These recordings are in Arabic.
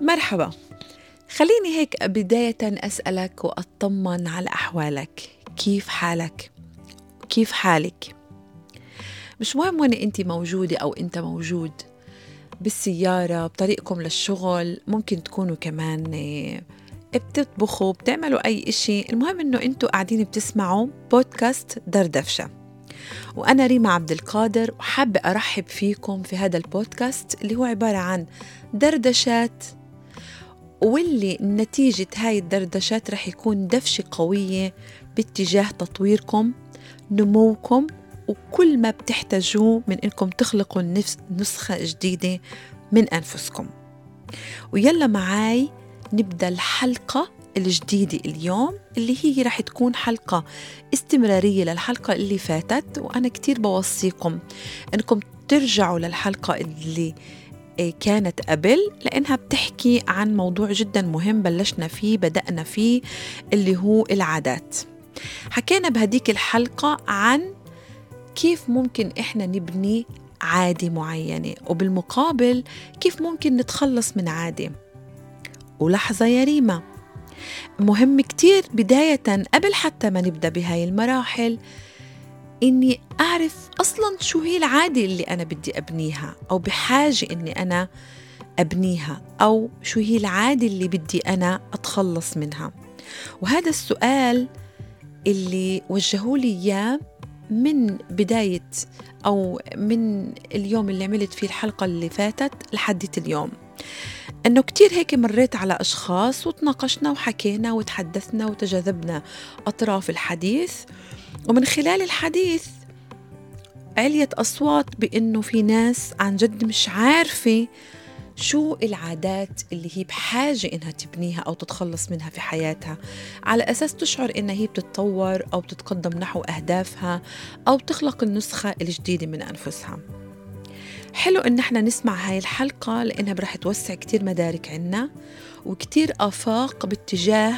مرحبا. خليني هيك بداية أسألك وأطمن على أحوالك. كيف حالك؟ كيف حالك؟ مش مهم وين أنت موجودة أو أنت موجود. بالسيارة بطريقكم للشغل ممكن تكونوا كمان آه، بتطبخوا بتعملوا أي إشي. المهم إنه أنتوا قاعدين بتسمعوا بودكاست دردفشة. وأنا ريما عبد القادر وحابة أرحب فيكم في هذا البودكاست اللي هو عبارة عن دردشات واللي نتيجة هاي الدردشات رح يكون دفشة قوية باتجاه تطويركم نموكم وكل ما بتحتاجوه من إنكم تخلقوا نسخة جديدة من أنفسكم. ويلا معاي نبدأ الحلقة الجديدة اليوم اللي هي رح تكون حلقة استمرارية للحلقة اللي فاتت وأنا كتير بوصيكم أنكم ترجعوا للحلقة اللي كانت قبل لأنها بتحكي عن موضوع جدا مهم بلشنا فيه بدأنا فيه اللي هو العادات. حكينا بهديك الحلقة عن كيف ممكن إحنا نبني عادة معينة وبالمقابل كيف ممكن نتخلص من عادة. ولحظة يا ريما. مهم كتير بداية قبل حتى ما نبدأ بهاي المراحل إني أعرف أصلا شو هي العادة اللي أنا بدي أبنيها أو بحاجة إني أنا أبنيها أو شو هي العادة اللي بدي أنا أتخلص منها. وهذا السؤال اللي وجهوا لي إياه من بداية أو من اليوم اللي عملت فيه الحلقة اللي فاتت لحديت اليوم. إنه كتير هيك مريت على أشخاص وتناقشنا وحكينا وتحدثنا وتجاذبنا أطراف الحديث ومن خلال الحديث عليت أصوات بإنه في ناس عن جد مش عارفة شو العادات اللي هي بحاجة إنها تبنيها أو تتخلص منها في حياتها. على أساس تشعر إنها هي بتتطور أو بتتقدم نحو أهدافها أو تخلق النسخة الجديدة من أنفسها. حلو إن إحنا نسمع هاي الحلقة لأنها رح توسع كتير مدارك عنا وكتير آفاق باتجاه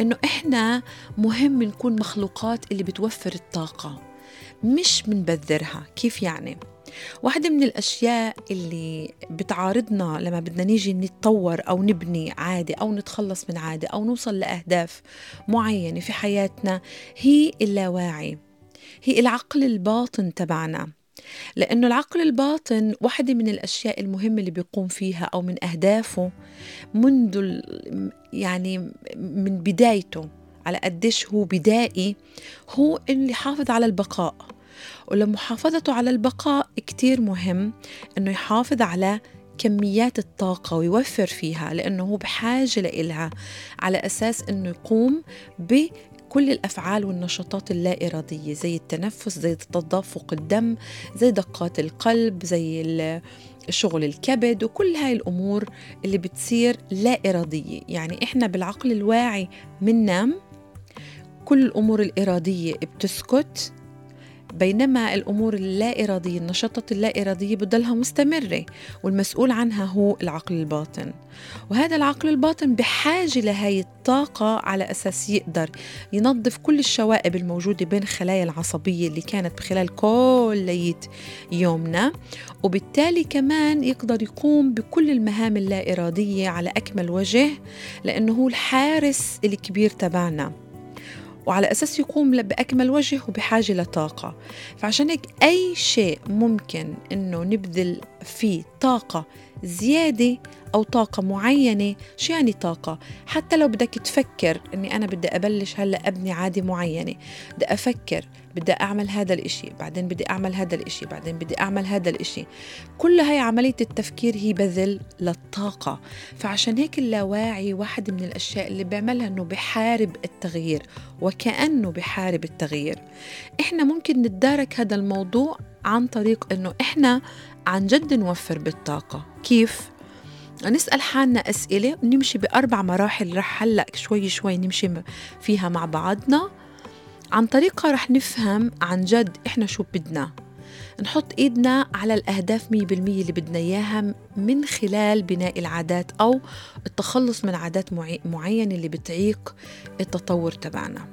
إنه إحنا مهم نكون مخلوقات اللي بتوفر الطاقة مش منبذرها كيف يعني؟ واحدة من الأشياء اللي بتعارضنا لما بدنا نيجي نتطور أو نبني عادة أو نتخلص من عادة أو نوصل لأهداف معينة في حياتنا هي اللاواعي هي العقل الباطن تبعنا لأنه العقل الباطن واحدة من الأشياء المهمة اللي بيقوم فيها أو من أهدافه منذ يعني من بدايته على قديش هو بدائي هو اللي يحافظ على البقاء. ولمحافظته على البقاء كتير مهم أنه يحافظ على كميات الطاقة ويوفر فيها لأنه هو بحاجة لإلها على أساس أنه يقوم كل الأفعال والنشاطات اللا إرادية زي التنفس زي تدفق الدم زي دقات القلب زي شغل الكبد وكل هاي الأمور اللي بتصير لا إرادية يعني إحنا بالعقل الواعي مننام كل الأمور الإرادية بتسكت بينما الأمور اللا إرادية النشاطات اللا إرادية بتضلها مستمرة والمسؤول عنها هو العقل الباطن. وهذا العقل الباطن بحاجة لهي الطاقة على أساس يقدر ينظف كل الشوائب الموجودة بين خلايا العصبية اللي كانت بخلال كل يومنا وبالتالي كمان يقدر يقوم بكل المهام اللا إرادية على أكمل وجه لأنه هو الحارس الكبير تبعنا. وعلى أساس يقوم بأكمل وجه وبحاجة لطاقة. فعشان هيك أي شيء ممكن أنه نبذل فيه طاقة زيادة أو طاقة معينة؟ شو يعني طاقة؟ حتى لو بدك تفكر أني أنا بدي أبلش هلأ أبني عادة معينة بدي أفكر بدي أعمل هذا الإشي بعدين بدي أعمل هذا الإشي بعدين بدي أعمل هذا الإشي. كل هاي عملية التفكير هي بذل للطاقة. فعشان هيك اللاواعي واحد من الأشياء اللي بيعملها أنه بحارب التغيير وكأنه بحارب التغيير. إحنا ممكن نتدارك هذا الموضوع عن طريق أنه إحنا عن جد نوفر بالطاقة. كيف؟ نسأل حالنا أسئلة نمشي بأربع مراحل رح هلأ شوي شوي نمشي فيها مع بعضنا. عن طريقها رح نفهم عن جد إحنا شو بدنا. نحط إيدنا على الأهداف مية بالمية اللي بدنا إياها من خلال بناء العادات أو التخلص من عادات معينة اللي بتعيق التطور تبعنا.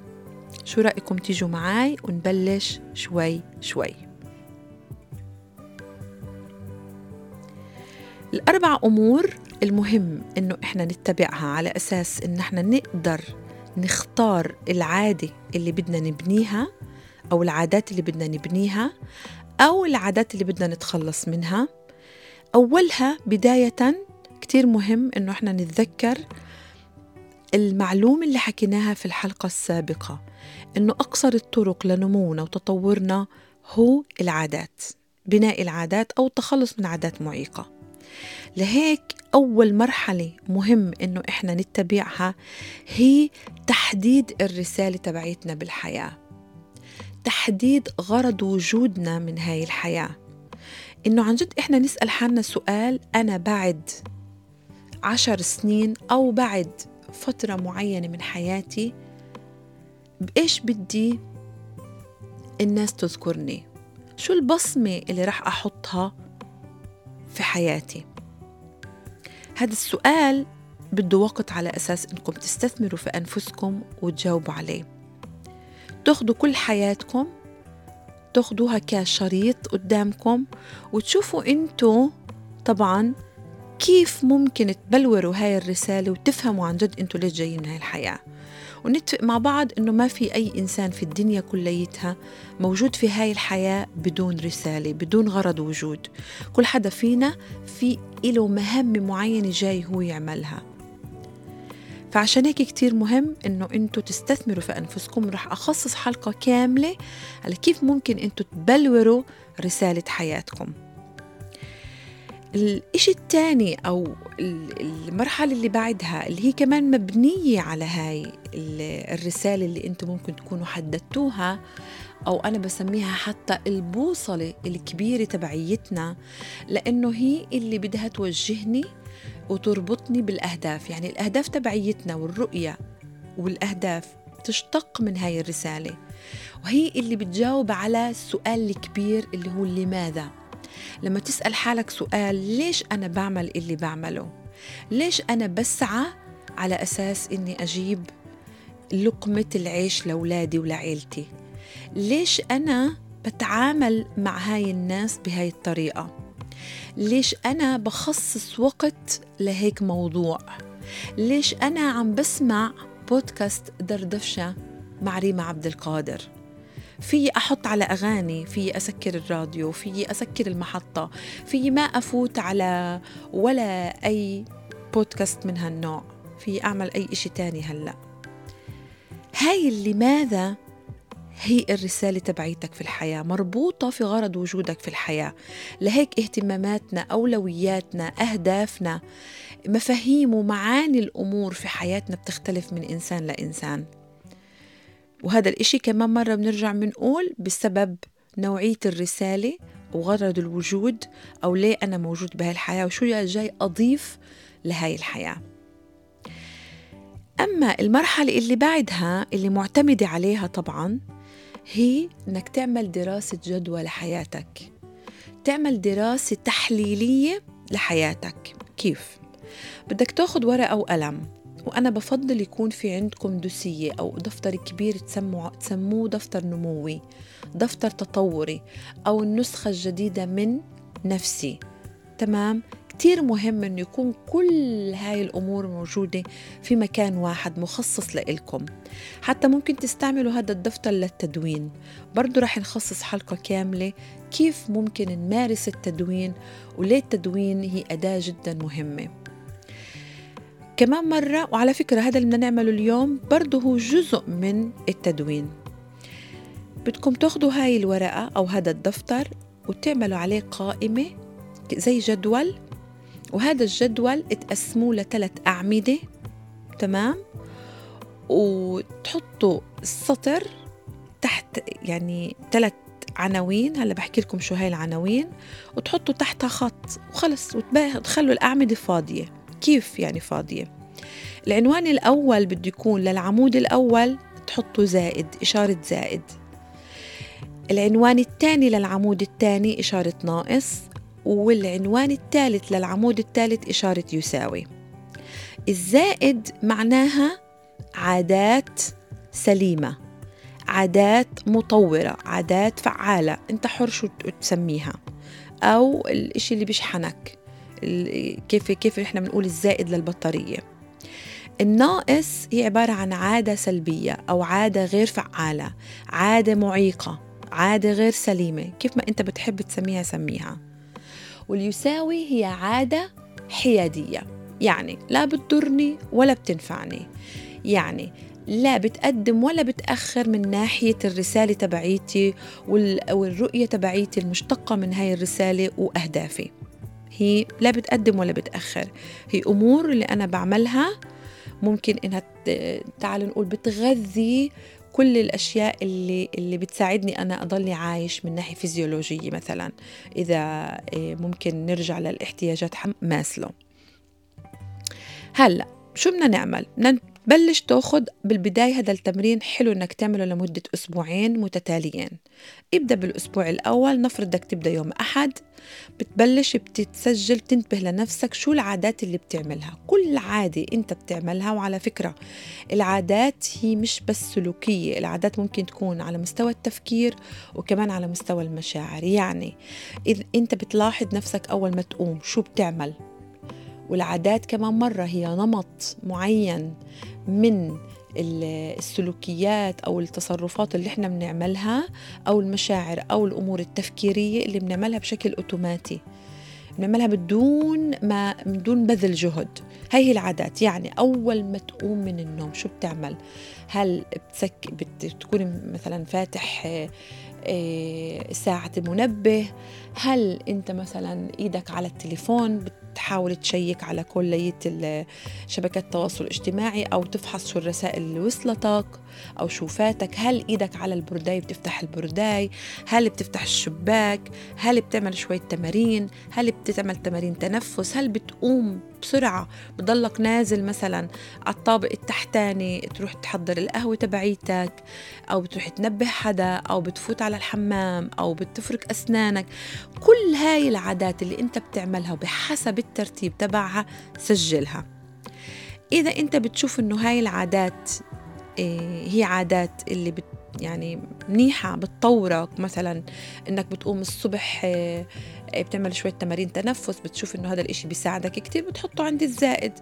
شو رأيكم؟ تيجوا معاي ونبلش شوي شوي. الأربع أمور المهم إنه إحنا نتبعها على أساس إن إحنا نقدر نختار العادة اللي بدنا نبنيها أو العادات اللي بدنا نبنيها أو العادات اللي بدنا نتخلص منها. أولها بداية كتير مهم إنه إحنا نتذكر المعلومة اللي حكيناها في الحلقة السابقة إنه أقصر الطرق لنمونا وتطورنا هو العادات بناء العادات أو التخلص من عادات معيقة. لهيك أول مرحلة مهم إنه إحنا نتبعها هي تحديد الرسالة تبعيتنا بالحياة. تحديد غرض وجودنا من هاي الحياة. إنه عن جد إحنا نسأل حالنا سؤال أنا بعد عشر سنين أو بعد فترة معينة من حياتي بإيش بدي الناس تذكرني؟ شو البصمة اللي راح أحطها في حياتي. هذا السؤال بده وقت على أساس إنكم تستثمروا في أنفسكم وتجاوبوا عليه. تاخدوا كل حياتكم تاخدوها كشريط قدامكم وتشوفوا انتو طبعا كيف ممكن تبلوروا هاي الرسالة وتفهموا عن جد انتو ليش جايين هاي الحياة. ونتفق مع بعض إنه ما في أي إنسان في الدنيا كليتها موجود في هاي الحياة بدون رسالة بدون غرض وجود. كل حدا فينا في له مهمة معينة جاي هو يعملها. فعشان هيك كتير مهم إنه أنتوا تستثمروا في أنفسكم. رح أخصص حلقة كاملة على كيف ممكن أنتوا تبلوروا رسالة حياتكم. الإشي الثاني أو المرحلة اللي بعدها اللي هي كمان مبنية على هاي الرسالة اللي أنتم ممكن تكونوا حددتوها أو أنا بسميها حتى البوصلة الكبيرة تبعيتنا لأنه هي اللي بدها توجهني وتربطني بالأهداف. يعني الأهداف تبعيتنا والرؤية والأهداف تشتق من هاي الرسالة وهي اللي بتجاوب على السؤال الكبير اللي هو لماذا؟ لما تسأل حالك سؤال ليش أنا بعمل اللي بعمله؟ ليش أنا بسعى على أساس إني أجيب لقمة العيش لأولادي ولعيلتي؟ ليش أنا بتعامل مع هاي الناس بهاي الطريقة؟ ليش أنا بخصص وقت لهيك موضوع؟ ليش أنا عم بسمع بودكاست دردشة مع ريما عبد القادر؟ في أحط على أغاني في أسكر الراديو في أسكر المحطة في ما أفوت على ولا أي بودكاست من هالنوع في أعمل أي إشي تاني هلأ. هاي لماذا هي الرسالة تبعيتك في الحياة مربوطة في غرض وجودك في الحياة. لهيك اهتماماتنا أولوياتنا أهدافنا مفاهيم ومعاني الأمور في حياتنا بتختلف من إنسان لإنسان. وهذا الإشي كمان مرة بنرجع بنقول بسبب نوعية الرسالة وغرض الوجود أو ليه أنا موجود بهاي الحياة وشو جاي أضيف لهاي الحياة. أما المرحلة اللي بعدها اللي معتمدة عليها طبعا هي إنك تعمل دراسة جدوى لحياتك. تعمل دراسة تحليلية لحياتك. كيف؟ بدك تاخد ورقة وقلم. وأنا بفضل يكون في عندكم دوسية أو دفتر كبير تسموه, تسموه دفتر نموي دفتر تطوري أو النسخة الجديدة من نفسي. تمام؟ كتير مهم إنه يكون كل هاي الأمور موجودة في مكان واحد مخصص لإلكم. حتى ممكن تستعملوا هذا الدفتر للتدوين. برضو رح نخصص حلقة كاملة كيف ممكن نمارس التدوين وليه التدوين هي أداة جدا مهمة. كمان مرة وعلى فكرة هذا اللي بدنا نعمله اليوم برضه هو جزء من التدوين. بدكم تاخدوا هاي الورقة أو هذا الدفتر وتعملوا عليه قائمة زي جدول وهذا الجدول تقسموه لثلاث أعمدة تمام؟ وتحطوا السطر تحت يعني ثلاث عناوين هلا بحكي لكم شو هاي العناوين وتحطوا تحتها خط وخلص وتخلوا الأعمدة فاضية. كيف يعني فاضية؟ العنوان الأول بده يكون للعمود الأول تحطوا زائد إشارة زائد. العنوان الثاني للعمود الثاني إشارة ناقص. والعنوان الثالث للعمود الثالث إشارة يساوي. الزائد معناها عادات سليمة عادات مطورة عادات فعالة. أنت حر شو تسميها. أو الإشي اللي بيشحنك. كيف كيف إحنا بنقول الزائد للبطارية. الناقص هي عبارة عن عادة سلبية أو عادة غير فعالة عادة معيقة عادة غير سليمة كيف ما أنت بتحب تسميها سميها. واليساوي هي عادة حيادية يعني لا بتضرني ولا بتنفعني. يعني لا بتقدم ولا بتأخر من ناحية الرسالة تبعيتي والرؤية تبعيتي المشتقة من هاي الرسالة وأهدافي. هي لا بتقدم ولا بتأخر. هي أمور اللي أنا بعملها ممكن إنها تعال نقول بتغذي كل الأشياء اللي اللي بتساعدني أنا أضلني عايش من ناحية فيزيولوجية مثلا. إذا آه، ممكن نرجع للاحتياجات ماسلو. هلأ شو بدنا نعمل؟ بدنا بلش تاخد بالبداية هذا التمرين حلو إنك تعمله لمدة أسبوعين متتاليين. ابدأ بالأسبوع الأول نفرض بدك تبدأ يوم أحد بتبلش بتتسجل تنتبه لنفسك شو العادات اللي بتعملها. كل عادة أنت بتعملها وعلى فكرة العادات هي مش بس سلوكية العادات ممكن تكون على مستوى التفكير وكمان على مستوى المشاعر. يعني إذا أنت بتلاحظ نفسك أول ما تقوم شو بتعمل؟ والعادات كمان مرة هي نمط معين من السلوكيات أو التصرفات اللي إحنا بنعملها أو المشاعر أو الأمور التفكيرية اللي بنعملها بشكل أوتوماتي. بنعملها بدون ما بدون بذل جهد. هاي هي العادات. يعني أول ما تقوم من النوم شو بتعمل؟ هل بتسك بتكون مثلا فاتح آه، ساعة المنبه هل أنت مثلا إيدك على التليفون تحاول تشيك على كلية شبكات التواصل الاجتماعي أو تفحص شو الرسائل اللي وصلتك. أو شو فاتك هل إيدك على البرداي بتفتح البرداي هل بتفتح الشباك؟ هل بتعمل شوية تمارين؟ هل بتعمل تمارين تنفس؟ هل بتقوم بسرعة؟ بضلك نازل مثلا على الطابق التحتاني تروح تحضر القهوة تبعيتك أو بتروح تنبه حدا أو بتفوت على الحمام أو بتفرك أسنانك. كل هاي العادات اللي أنت بتعملها بحسب الترتيب تبعها سجلها. إذا أنت بتشوف إنه هاي العادات هي عادات اللي بت يعني منيحة بتطورك. مثلا إنك بتقوم الصبح إيه، بتعمل شوية تمارين تنفس بتشوف إنه هذا الإشي بيساعدك كتير بتحطه عند الزائد.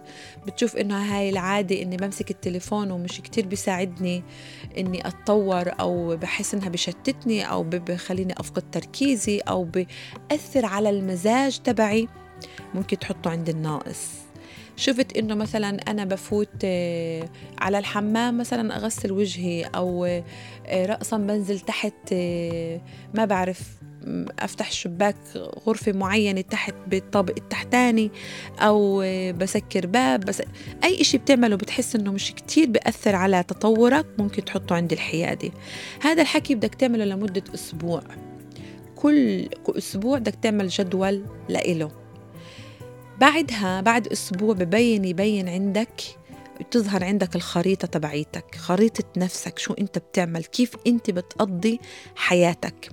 بتشوف إنه هاي العادة إني بمسك التليفون ومش كتير بيساعدني إني أتطور أو بحس إنها بشتتني أو بخليني أفقد تركيزي أو بأثر على المزاج تبعي ممكن تحطه عند الناقص. شفت إنه مثلا أنا بفوت آه، على الحمام مثلا أغسل وجهي أو آه، رأسا بنزل تحت آه، ما بعرف أفتح شباك غرفة معينة تحت بالطابق التحتاني أو بسكر باب بس أي إشي بتعمله بتحس إنه مش كتير بأثر على تطورك ممكن تحطه عند الحيادي هذا الحكي بدك تعمله لمدة أسبوع. كل أسبوع بدك تعمل جدول لإله. بعدها بعد أسبوع ببين يبين عندك بتظهر عندك الخريطة تبعيتك خريطة نفسك شو أنت بتعمل كيف أنت بتقضي حياتك.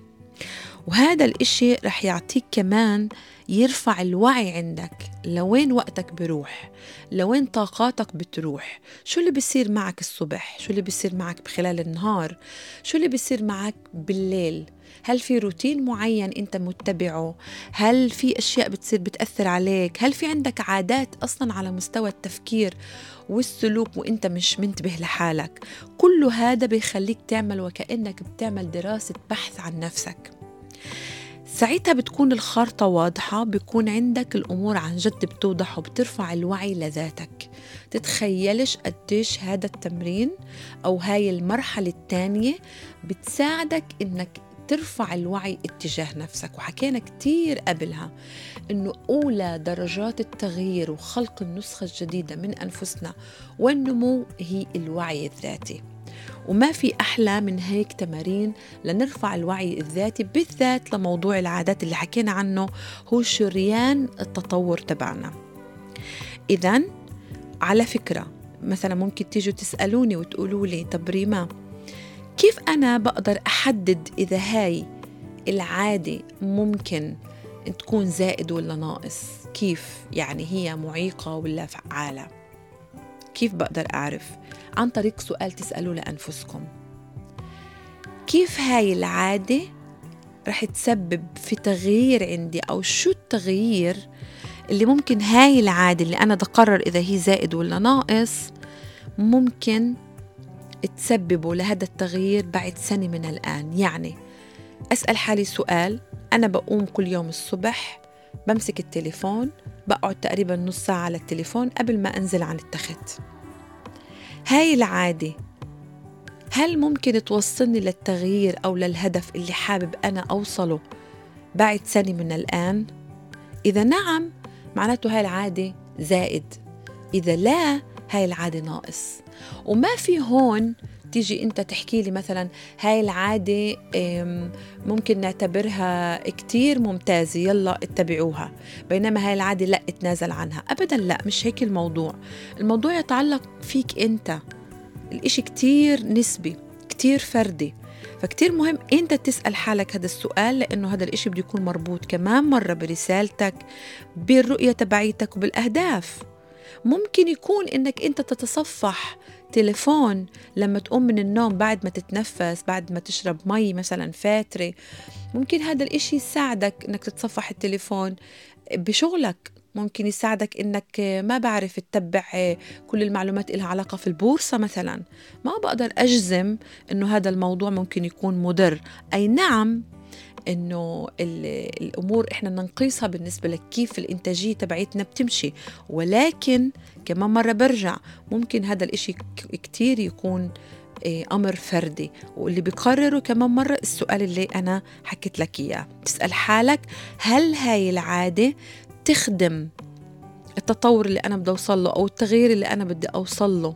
وهذا الإشي رح يعطيك كمان يرفع الوعي عندك لوين وقتك بروح لوين طاقاتك بتروح. شو اللي بيصير معك الصبح؟ شو اللي بيصير معك بخلال النهار؟ شو اللي بيصير معك بالليل؟ هل في روتين معين انت متبعه؟ هل في أشياء بتصير بتأثر عليك؟ هل في عندك عادات أصلا على مستوى التفكير والسلوك وانت مش منتبه لحالك؟ كل هذا بيخليك تعمل وكأنك بتعمل دراسة بحث عن نفسك. ساعتها بتكون الخارطة واضحة بيكون عندك الأمور عن جد بتوضح وبترفع الوعي لذاتك. تتخيلش قديش هذا التمرين أو هاي المرحلة الثانية بتساعدك إنك ترفع الوعي اتجاه نفسك. وحكينا كتير قبلها إنه أولى درجات التغيير وخلق النسخة الجديدة من أنفسنا والنمو هي الوعي الذاتي. وما في أحلى من هيك تمارين لنرفع الوعي الذاتي بالذات لموضوع العادات اللي حكينا عنه هو شريان التطور تبعنا. إذا على فكرة مثلا ممكن تيجوا تسألوني وتقولوا لي طب ريما كيف أنا بقدر أحدد إذا هاي العادة ممكن تكون زائد ولا ناقص؟ كيف يعني هي معيقة ولا فعالة؟ كيف بقدر أعرف؟ عن طريق سؤال تسألوه لأنفسكم. كيف هاي العادة رح تسبب في تغيير عندي أو شو التغيير اللي ممكن هاي العادة اللي أنا بقرر إذا هي زائد ولا ناقص ممكن تسببوا لهذا التغيير بعد سنة من الآن. يعني أسأل حالي سؤال أنا بقوم كل يوم الصبح بمسك التليفون بقعد تقريبا نص ساعة على التليفون قبل ما أنزل عن التخت. هاي العادة هل ممكن توصلني للتغيير أو للهدف اللي حابب أنا أوصله بعد سنة من الآن؟ إذا نعم معناته هاي العادة زائد. إذا لا هاي العادة ناقص. وما في هون تيجي انت تحكي لي مثلا هاي العادة ممكن نعتبرها كتير ممتازة يلا اتبعوها. بينما هاي العادة لا اتنازل عنها. أبدا لا مش هيك الموضوع. الموضوع يتعلق فيك انت. الإشي كتير نسبي كتير فردي. فكتير مهم انت تسأل حالك هذا السؤال لأنه هذا الإشي بده يكون مربوط كمان مرة برسالتك بالرؤية تبعيتك وبالأهداف. ممكن يكون إنك أنت تتصفح تليفون لما تقوم من النوم بعد ما تتنفس بعد ما تشرب مي مثلا فاترة. ممكن هذا الإشي يساعدك إنك تتصفح التليفون بشغلك. ممكن يساعدك إنك ما بعرف تتبع كل المعلومات لها علاقة في البورصة مثلا. ما بقدر أجزم إنه هذا الموضوع ممكن يكون مضر. أي نعم إنه الأمور إحنا ننقيسها بالنسبة لكيف الإنتاجية تبعيتنا بتمشي. ولكن كمان مرة برجع ممكن هذا الإشي كتير يكون آه، أمر فردي. واللي بيقرره كمان مرة السؤال اللي أنا حكيت لك إياه. تسأل حالك هل هاي العادة تخدم التطور اللي أنا بدي أوصل له أو التغيير اللي أنا بدي أوصل له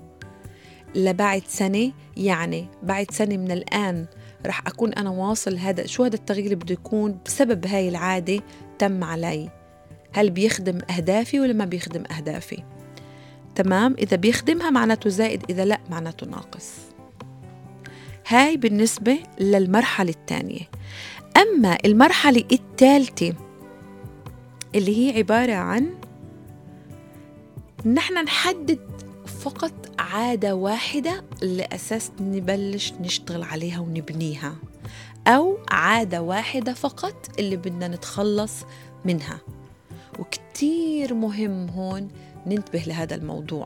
لبعد سنة؟ يعني بعد سنة من الآن رح أكون أنا واصل هذا شو هذا التغيير اللي بده يكون بسبب هاي العادة تم علي؟ هل بيخدم أهدافي ولا ما بيخدم أهدافي؟ تمام؟ إذا بيخدمها معناته زائد إذا لا معناته ناقص. هاي بالنسبة للمرحلة الثانية. أما المرحلة الثالثة اللي هي عبارة عن نحن نحدد فقط عادة واحدة لأساس نبلش نشتغل عليها ونبنيها أو عادة واحدة فقط اللي بدنا نتخلص منها. وكتير مهم هون ننتبه لهذا الموضوع.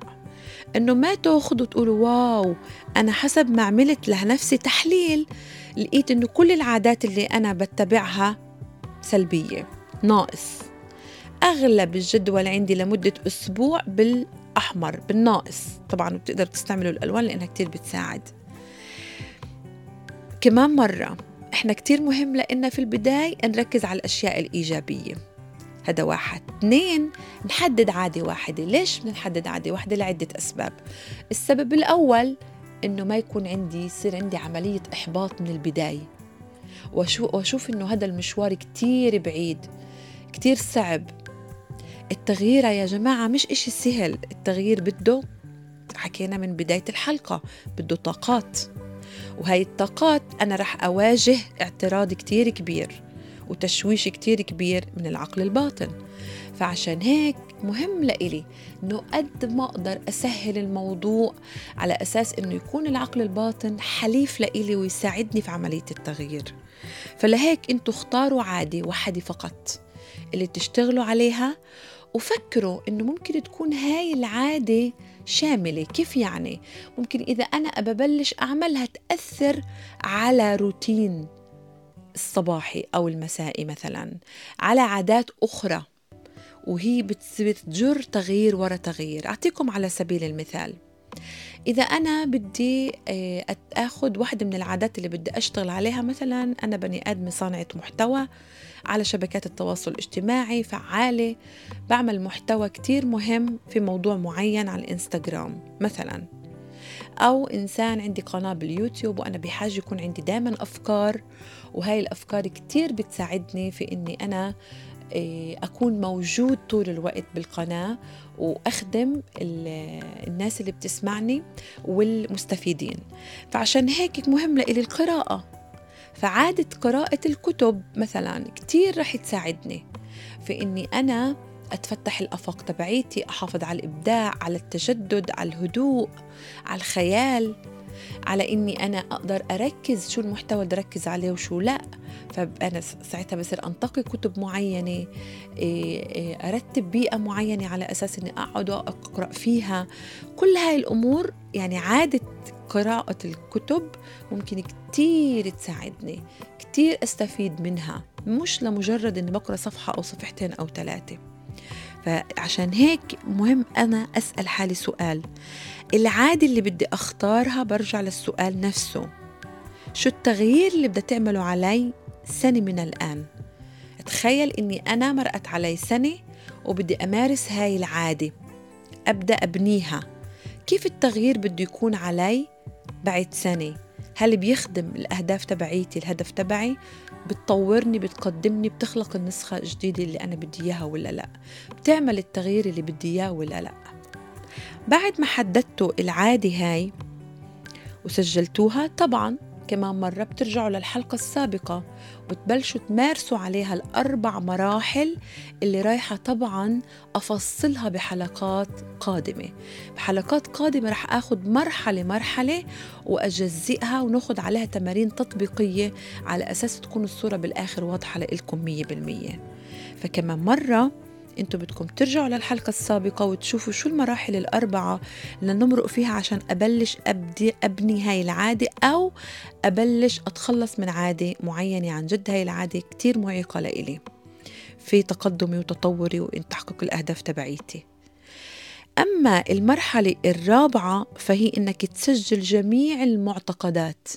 إنه ما تأخذوا تقولوا واو أنا حسب ما عملت لنفسي تحليل لقيت إنه كل العادات اللي أنا بتبعها سلبية ناقص. أغلب الجدول عندي لمدة أسبوع بال أحمر بالناقص. طبعا بتقدر تستعملوا الألوان لأنها كتير بتساعد. كمان مرة إحنا كتير مهم لإننا في البداية نركز على الأشياء الإيجابية. هذا واحد. اثنين نحدد عادة واحدة. ليش بدنا نحدد عادة واحدة؟ لعدة أسباب. السبب الأول إنه ما يكون عندي يصير عندي عملية إحباط من البداية. وأشوف إنه هذا المشوار كتير بعيد كتير صعب. التغيير يا جماعة مش إشي سهل التغيير بده حكينا من بداية الحلقة بده طاقات. وهي الطاقات أنا رح أواجه اعتراض كتير كبير وتشويش كتير كبير من العقل الباطن. فعشان هيك مهم لإلي إنه قد ما أقدر أسهل الموضوع على أساس إنه يكون العقل الباطن حليف لإلي ويساعدني في عملية التغيير. فلهيك أنتوا اختاروا عادة واحدة فقط اللي تشتغلوا عليها وفكروا إنه ممكن تكون هاي العادة شاملة. كيف يعني؟ ممكن إذا أنا أبى أعملها تأثر على روتين الصباحي أو المسائي مثلا على عادات أخرى وهي بتجر تغيير ورا تغيير. أعطيكم على سبيل المثال. إذا أنا بدي آه، أخذ واحدة من العادات اللي بدي أشتغل عليها مثلا أنا بني آدم صانعة محتوى على شبكات التواصل الاجتماعي فعالة بعمل محتوى كتير مهم في موضوع معين على الإنستغرام مثلا. أو إنسان عندي قناة باليوتيوب وأنا بحاجة يكون عندي دائما أفكار وهاي الأفكار كتير بتساعدني في إني أنا أكون موجود طول الوقت بالقناة وأخدم الناس اللي بتسمعني والمستفيدين. فعشان هيك مهم لإلي القراءة. فعادة قراءة الكتب مثلا كتير رح تساعدني في إني أنا أتفتح الأفاق تبعيتي أحافظ على الإبداع على التجدد على الهدوء على الخيال. على إني أنا أقدر أركز شو المحتوى اللي اركز عليه وشو لا. فأنا ساعتها بصير أنتقي كتب معينة إيه، إيه، أرتب بيئة معينة على أساس إني أقعد أقرأ فيها. كل هاي الأمور يعني عادة قراءة الكتب ممكن كتير تساعدني كتير أستفيد منها. مش لمجرد إني بقرأ صفحة أو صفحتين أو ثلاثة فعشان هيك مهم أنا أسأل حالي سؤال. العادة اللي بدي أختارها برجع للسؤال نفسه. شو التغيير اللي بدها تعمله علي سنة من الآن؟ تخيل إني أنا مرقت علي سنة وبدي أمارس هاي العادة. أبدأ أبنيها. كيف التغيير بده يكون علي بعد سنة؟ هل بيخدم الأهداف تبعيتي الهدف تبعي بتطورني بتقدمني بتخلق النسخة الجديدة اللي أنا بدي إياها ولا لأ؟ بتعمل التغيير اللي بدي إياه ولا لأ؟ بعد ما حددتوا العادة هاي وسجلتوها طبعا كمان مرة بترجعوا للحلقة السابقة وبتبلشوا تمارسوا عليها الأربع مراحل اللي رايحة طبعا أفصلها بحلقات قادمة. بحلقات قادمة رح أخذ مرحلة مرحلة وأجزئها وناخذ عليها تمارين تطبيقية على أساس تكون الصورة بالآخر واضحة لإلكم مية بالمية. فكمان مرة أنتوا بدكم ترجعوا للحلقة السابقة وتشوفوا شو المراحل الأربعة اللي نمرق فيها عشان أبلش أبدي أبني هاي العادة أو أبلش أتخلص من عادة معينة عن جد. هاي العادة كتير معيقة لإلي. في تقدمي وتطوري وإن تحقق الأهداف تبعيتي. أما المرحلة الرابعة فهي إنك تسجل جميع المعتقدات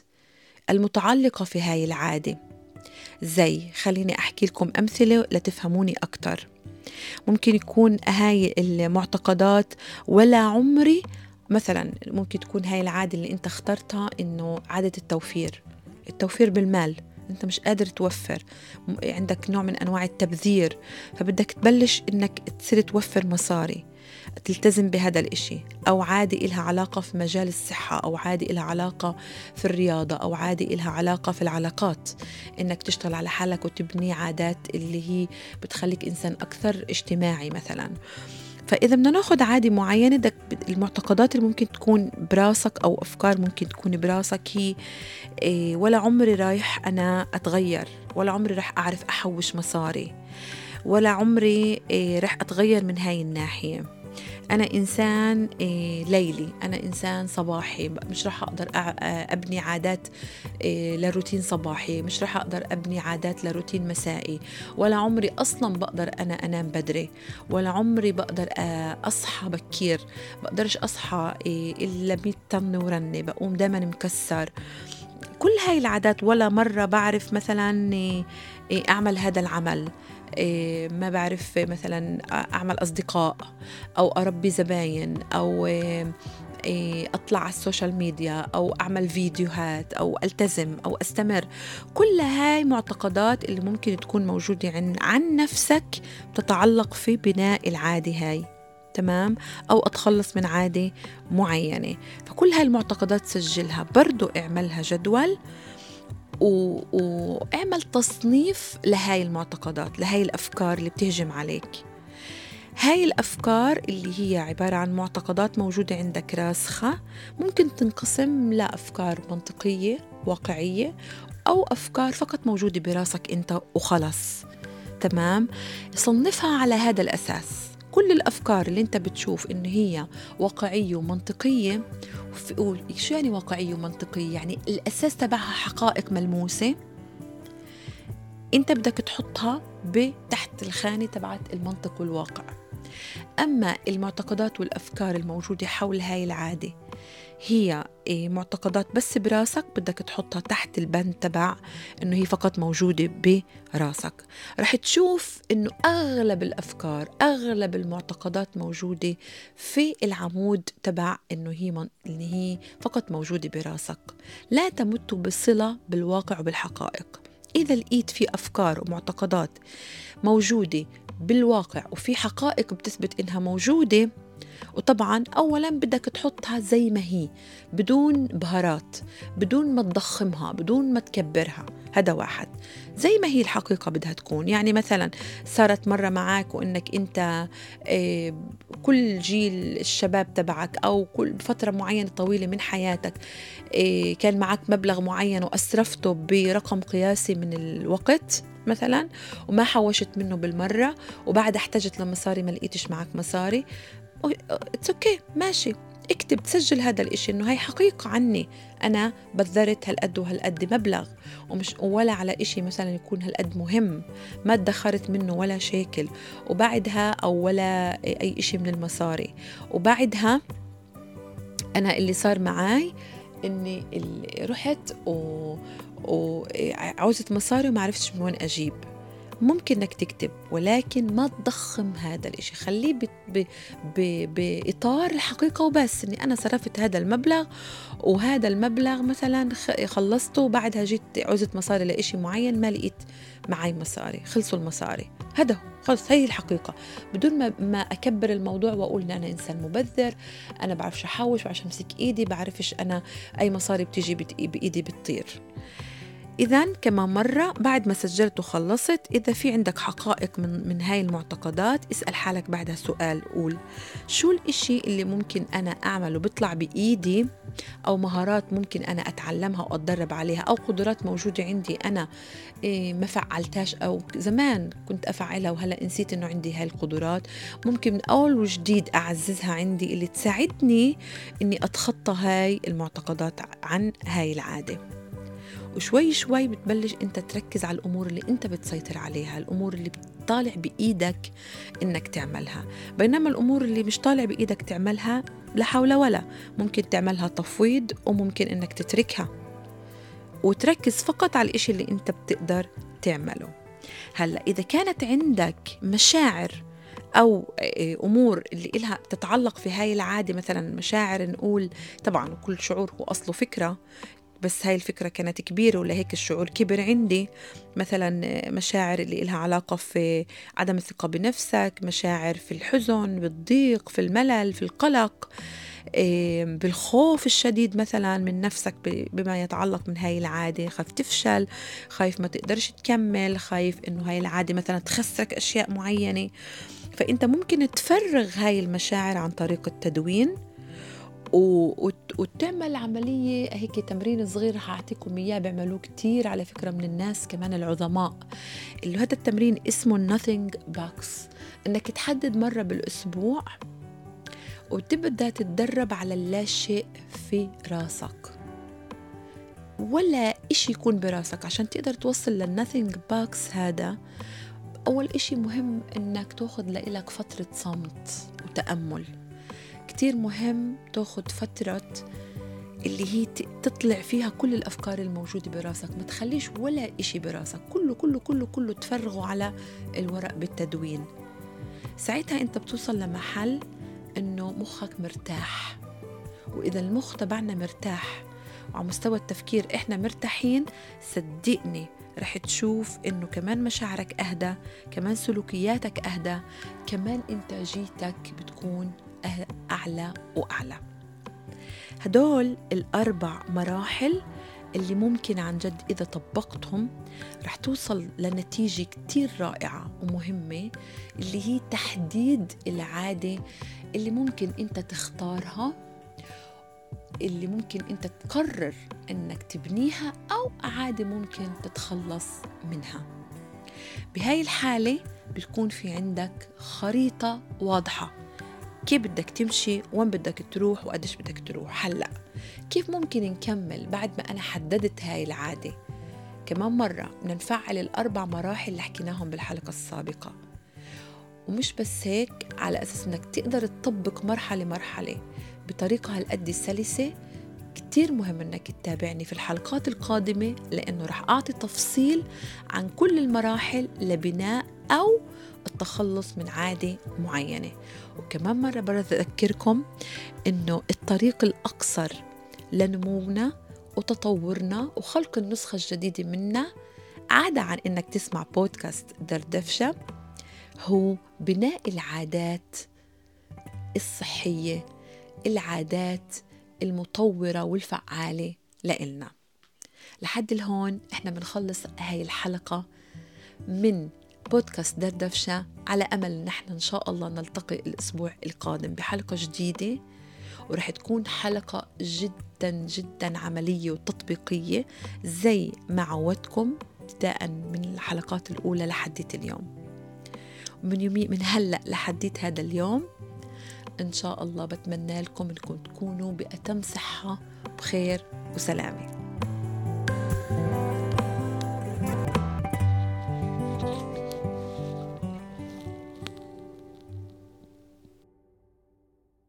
المتعلقة في هاي العادة. زي خليني أحكي لكم أمثلة لتفهموني أكتر. ممكن يكون هاي المعتقدات ولا عمري مثلا ممكن تكون هاي العادة اللي أنت اخترتها إنه عادة التوفير. التوفير بالمال. أنت مش قادر توفر. عندك نوع من أنواع التبذير. فبدك تبلش إنك تصير توفر مصاري. تلتزم بهذا الإشي أو عادة إلها علاقة في مجال الصحة أو عادة إلها علاقة في الرياضة أو عادة إلها علاقة في العلاقات. إنك تشتغل على حالك وتبني عادات اللي هي بتخليك إنسان أكثر اجتماعي مثلاً. فإذا بدنا ناخذ عادة معينة المعتقدات اللي ممكن تكون براسك أو أفكار ممكن تكون براسك هي إيه ولا عمري رايح أنا أتغير ولا عمري راح أعرف أحوش مصاري ولا عمري إيه رح أتغير من هاي الناحية. أنا إنسان إيه، ليلي. أنا إنسان صباحي. مش رح أقدر أبني عادات إيه، لروتين صباحي. مش رح أقدر أبني عادات لروتين مسائي. ولا عمري أصلا بقدر أنا أنام بدري. ولا عمري بقدر أصحى بكير. بقدرش أصحى إلا 100 طن ورنة. بقوم دايما مكسر. كل هاي العادات ولا مرة بعرف مثلا أعمل هذا العمل. ما بعرف مثلا أعمل أصدقاء أو أربي زباين أو إيه، أطلع على ال social media أو أعمل فيديوهات أو ألتزم أو أستمر كل هاي معتقدات اللي ممكن تكون موجودة عن عن نفسك تتعلق في بناء العادة هاي تمام أو أتخلص من عادة معينة فكل هاي المعتقدات سجلها برضو اعملها جدول. واعمل تصنيف لهاي المعتقدات لهاي الأفكار اللي بتهجم عليك. هاي الأفكار اللي هي عبارة عن معتقدات موجودة عندك راسخة ممكن تنقسم لأفكار منطقية واقعية أو أفكار فقط موجودة براسك أنت وخلص تمام؟ صنفها على هذا الأساس. كل الأفكار اللي أنت بتشوف إنه هي واقعية ومنطقية شو يعني واقعية ومنطقية؟ يعني الأساس تبعها حقائق ملموسة. أنت بدك تحطها تحت الخانة تبعت المنطق والواقع. أما المعتقدات والأفكار الموجودة حول هاي العادة هي إيه، معتقدات بس براسك بدك تحطها تحت البند تبع إنه هي فقط موجودة براسك. رح تشوف إنه أغلب الأفكار أغلب المعتقدات موجودة في العمود تبع إنه هي من... إنه هي فقط موجودة براسك. لا تمت بصلة بالواقع وبالحقائق. إذا لقيت في أفكار ومعتقدات موجودة بالواقع وفي حقائق بتثبت إنها موجودة وطبعا أولا بدك تحطها زي ما هي بدون بهارات بدون ما تضخمها بدون ما تكبرها. هذا واحد. زي ما هي الحقيقة بدها تكون. يعني مثلا صارت مرة معك وإنك أنت آه، كل جيل الشباب تبعك أو كل فترة معينة طويلة من حياتك آه، كان معك مبلغ معين وأسرفته برقم قياسي من الوقت مثلا وما حوشت منه بالمرة وبعد احتجت لمصاري ما لقيتش معك مصاري. it's okay ماشي. اكتب تسجل هذا الإشي إنه هاي حقيقة عني. أنا بذرت هالقد وهالقد مبلغ. ومش ولا على إشي مثلا يكون هالقد مهم. ما ادخرت منه ولا شيكل وبعدها أو ولا أي إشي من المصاري. وبعدها أنا اللي صار معي إني اللي رحت و... وعوزت مصاري وما عرفتش من وين أجيب. ممكن إنك تكتب ولكن ما تضخم هذا الإشي. خليه ب... ب... ب... بإطار الحقيقة وبس إني أنا صرفت هذا المبلغ وهذا المبلغ مثلا خلصته وبعدها جيت عوزت مصاري لإشي معين ما لقيت معي مصاري خلصوا المصاري. هذا هو خلص هي الحقيقة. بدون ما, ما أكبر الموضوع وأقول إن أنا إنسان مبذر أنا بعرفش أحوش بعرفش أمسك إيدي بعرفش أنا أي مصاري بتيجي بإيدي بتطير. إذا كمان مرة بعد ما سجلت وخلصت إذا في عندك حقائق من, من هاي المعتقدات اسأل حالك بعدها سؤال. قول شو الإشي اللي ممكن أنا أعمله بيطلع بإيدي أو مهارات ممكن أنا أتعلمها وأتدرب عليها أو قدرات موجودة عندي أنا إيه ما فعلتهاش أو زمان كنت أفعلها وهلأ نسيت إنه عندي هاي القدرات. ممكن من أول وجديد أعززها عندي اللي تساعدني إني أتخطى هاي المعتقدات عن هاي العادة. وشوي شوي بتبلش انت تركز على الأمور اللي انت بتسيطر عليها الأمور اللي طالع بإيدك إنك تعملها. بينما الأمور اللي مش طالع بإيدك تعملها لا حول ولا. ممكن تعملها تفويض وممكن إنك تتركها. وتركز فقط على الإشي اللي انت بتقدر تعمله. هلأ إذا كانت عندك مشاعر أو أمور اللي إلها تتعلق في هاي العادة مثلا مشاعر نقول طبعا كل شعور هو أصله فكرة بس هاي الفكرة كانت كبيرة ولهيك الشعور كبر عندي. مثلا مشاعر اللي إلها علاقة في عدم الثقة بنفسك مشاعر في الحزن بالضيق في الملل في القلق بالخوف الشديد مثلا من نفسك بما يتعلق من هاي العادة. خايف تفشل خايف ما تقدرش تكمل خايف إنه هاي العادة مثلا تخسرك أشياء معينة. فأنت ممكن تفرغ هاي المشاعر عن طريق التدوين. وتعمل عملية هيك تمرين صغير رح أعطيكم إياه بيعملوه كتير على فكرة من الناس كمان العظماء اللي هذا التمرين اسمه nothing box. إنك تحدد مرة بالأسبوع وتبدأ تتدرب على اللا شيء في راسك. ولا إشي يكون براسك. عشان تقدر توصل لل nothing box هذا أول إشي مهم إنك تأخذ لإلك فترة صمت وتأمل. كتير مهم تاخد فترة اللي هي تطلع فيها كل الأفكار الموجودة براسك. ما تخليش ولا إشي براسك. كله كله كله كله تفرغه على الورق بالتدوين. ساعتها أنت بتوصل لمحل إنه مخك مرتاح. وإذا المخ تبعنا مرتاح وعلى مستوى التفكير إحنا مرتاحين صدقني رح تشوف إنه كمان مشاعرك أهدى كمان سلوكياتك أهدى كمان إنتاجيتك بتكون أعلى وأعلى. هدول الأربع مراحل اللي ممكن عن جد إذا طبقتهم رح توصل لنتيجة كتير رائعة ومهمة اللي هي تحديد العادة اللي ممكن أنت تختارها اللي ممكن أنت تقرر أنك تبنيها أو عادة ممكن تتخلص منها. بهاي الحالة بتكون في عندك خريطة واضحة. كيف بدك تمشي؟ وين بدك تروح؟ وقديش بدك تروح؟ هلأ كيف ممكن نكمل بعد ما أنا حددت هاي العادة؟ كمان مرة بدنا نفعل الأربع مراحل اللي حكيناهم بالحلقة السابقة. ومش بس هيك على أساس إنك تقدر تطبق مرحلة مرحلة بطريقة هالقد سلسة كتير مهم إنك تتابعني في الحلقات القادمة لأنه رح أعطي تفصيل عن كل المراحل لبناء أو التخلص من عادة معينة. وكمان مرة برة أذكركم إنه الطريق الأقصر لنمونا وتطورنا وخلق النسخة الجديدة منا عادة عن إنك تسمع بودكاست دردفشة هو بناء العادات الصحية العادات المطورة والفعالة لإلنا. لحد الهون إحنا بنخلص هاي الحلقة من بودكاست دردفشة. على أمل نحن إن شاء الله نلتقي الأسبوع القادم بحلقة جديدة ورح تكون حلقة جدا جدا عملية وتطبيقية زي ما عودتكم ابتداء من الحلقات الأولى لحديت اليوم. من يومي من هلأ لحديت هذا اليوم إن شاء الله بتمنى لكم أنكم تكونوا بأتم صحة بخير وسلامة.